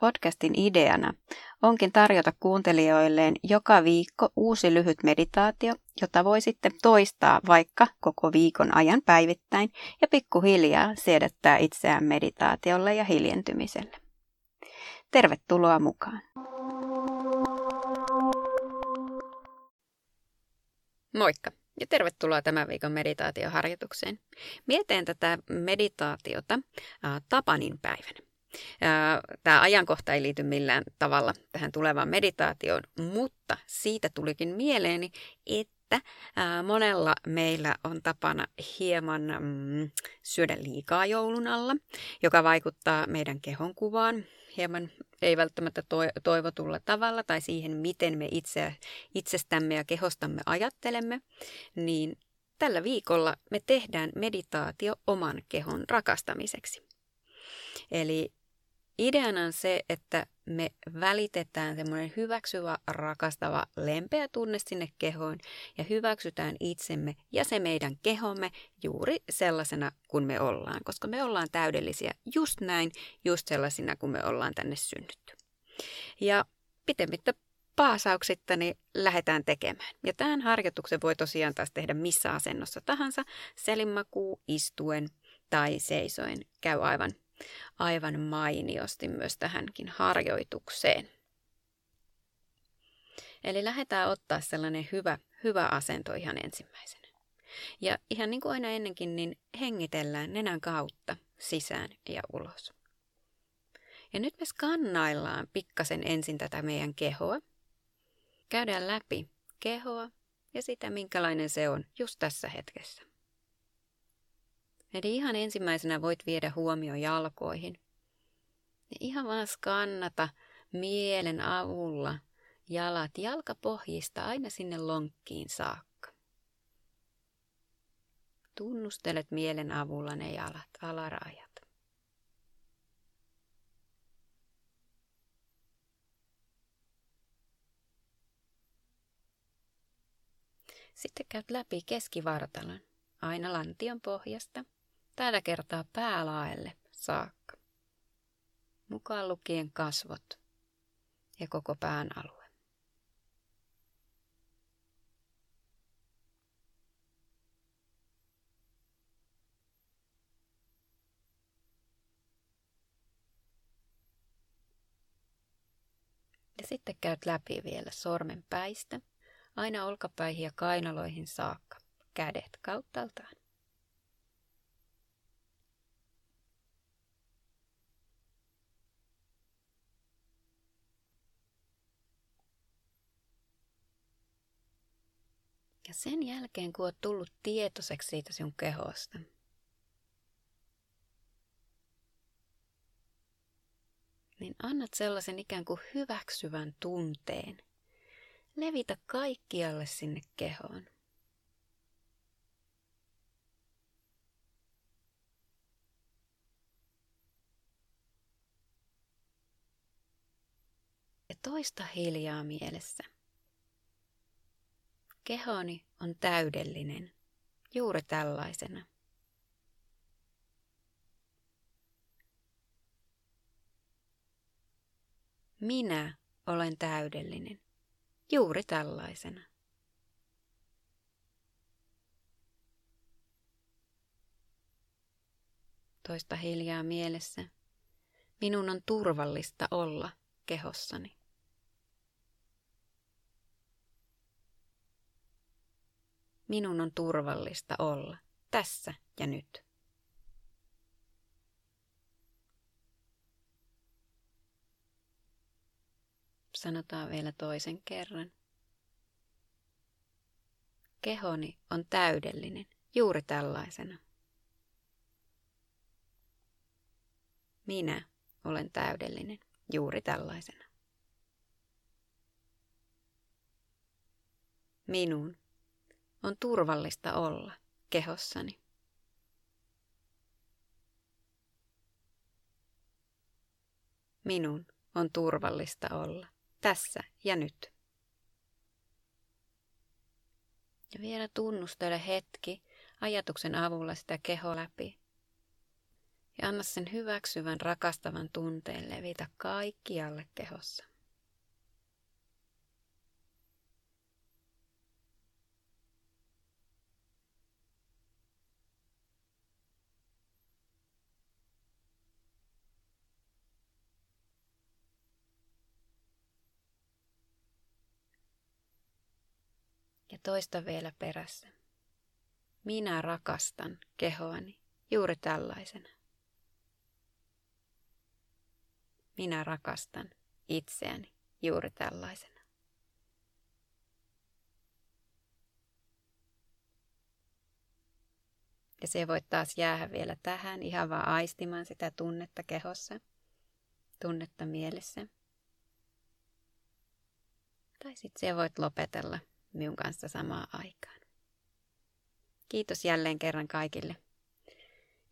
podcastin ideana onkin tarjota kuuntelijoilleen joka viikko uusi lyhyt meditaatio, jota voi sitten toistaa vaikka koko viikon ajan päivittäin ja pikkuhiljaa siedättää itseään meditaatiolle ja hiljentymiselle. Tervetuloa mukaan! Moikka ja tervetuloa tämän viikon meditaatioharjoitukseen. Mietin tätä meditaatiota äh, Tapanin päivänä. Tämä ajankohta ei liity millään tavalla tähän tulevaan meditaatioon, mutta siitä tulikin mieleeni, että monella meillä on tapana hieman mm, syödä liikaa joulun alla, joka vaikuttaa meidän kehonkuvaan hieman ei välttämättä toivotulla tavalla tai siihen, miten me itse, itsestämme ja kehostamme ajattelemme, niin tällä viikolla me tehdään meditaatio oman kehon rakastamiseksi. Eli Ideana on se, että me välitetään semmoinen hyväksyvä, rakastava, lempeä tunne sinne kehoon ja hyväksytään itsemme ja se meidän kehomme juuri sellaisena kuin me ollaan, koska me ollaan täydellisiä just näin, just sellaisina kuin me ollaan tänne synnytty. Ja pitemmittä paasauksitta niin lähdetään tekemään. Ja tämän harjoituksen voi tosiaan taas tehdä missä asennossa tahansa, selinmakuu, istuen tai seisoen. Käy aivan aivan mainiosti myös tähänkin harjoitukseen. Eli lähdetään ottaa sellainen hyvä, hyvä asento ihan ensimmäisenä. Ja ihan niin kuin aina ennenkin, niin hengitellään nenän kautta sisään ja ulos. Ja nyt me skannaillaan pikkasen ensin tätä meidän kehoa. Käydään läpi kehoa ja sitä, minkälainen se on just tässä hetkessä. Eli ihan ensimmäisenä voit viedä huomio jalkoihin. Ja ihan vaan skannata mielen avulla jalat jalkapohjista aina sinne lonkkiin saakka. Tunnustelet mielen avulla ne jalat, alarajat. Sitten käyt läpi keskivartalon, aina lantion pohjasta – Tällä kertaa päälaelle saakka. Mukaan lukien kasvot ja koko pään alue. Ja sitten käyt läpi vielä sormen päistä, aina olkapäihin ja kainaloihin saakka, kädet kauttaaltaan. Ja sen jälkeen, kun oot tullut tietoiseksi siitä sinun kehosta, niin annat sellaisen ikään kuin hyväksyvän tunteen. Levitä kaikkialle sinne kehoon. Ja toista hiljaa mielessä. Kehoni on täydellinen, juuri tällaisena. Minä olen täydellinen, juuri tällaisena. Toista hiljaa mielessä. Minun on turvallista olla kehossani. Minun on turvallista olla tässä ja nyt. Sanotaan vielä toisen kerran. Kehoni on täydellinen juuri tällaisena. Minä olen täydellinen juuri tällaisena. Minun on turvallista olla kehossani. minun on turvallista olla tässä ja nyt. Ja vielä tunnustele hetki ajatuksen avulla sitä keho läpi. Ja anna sen hyväksyvän, rakastavan tunteen levitä kaikkialle kehossa. Toista vielä perässä. Minä rakastan kehoani juuri tällaisena. Minä rakastan itseäni juuri tällaisena. Ja se voit taas jäädä vielä tähän ihan vaan aistimaan sitä tunnetta kehossa, tunnetta mielessä. Tai sitten se voit lopetella minun kanssa samaan aikaan. Kiitos jälleen kerran kaikille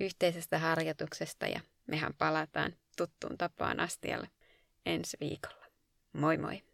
yhteisestä harjoituksesta ja mehän palataan tuttuun tapaan astialle ensi viikolla. Moi moi!